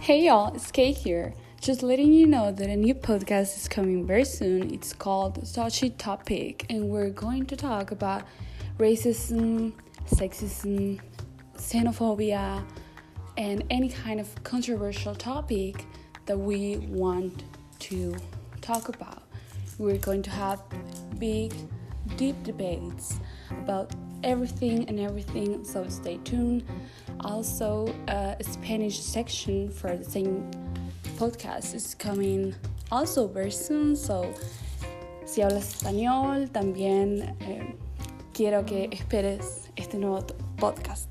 Hey y'all, it's Kate here. Just letting you know that a new podcast is coming very soon. It's called Touchy Topic, and we're going to talk about racism, sexism, xenophobia, and any kind of controversial topic that we want to talk about. We're going to have big, deep debates about everything and everything, so stay tuned. Also, uh, a Spanish section for the same podcast is coming also very soon, so si hablas español, también eh, quiero que esperes este nuevo podcast.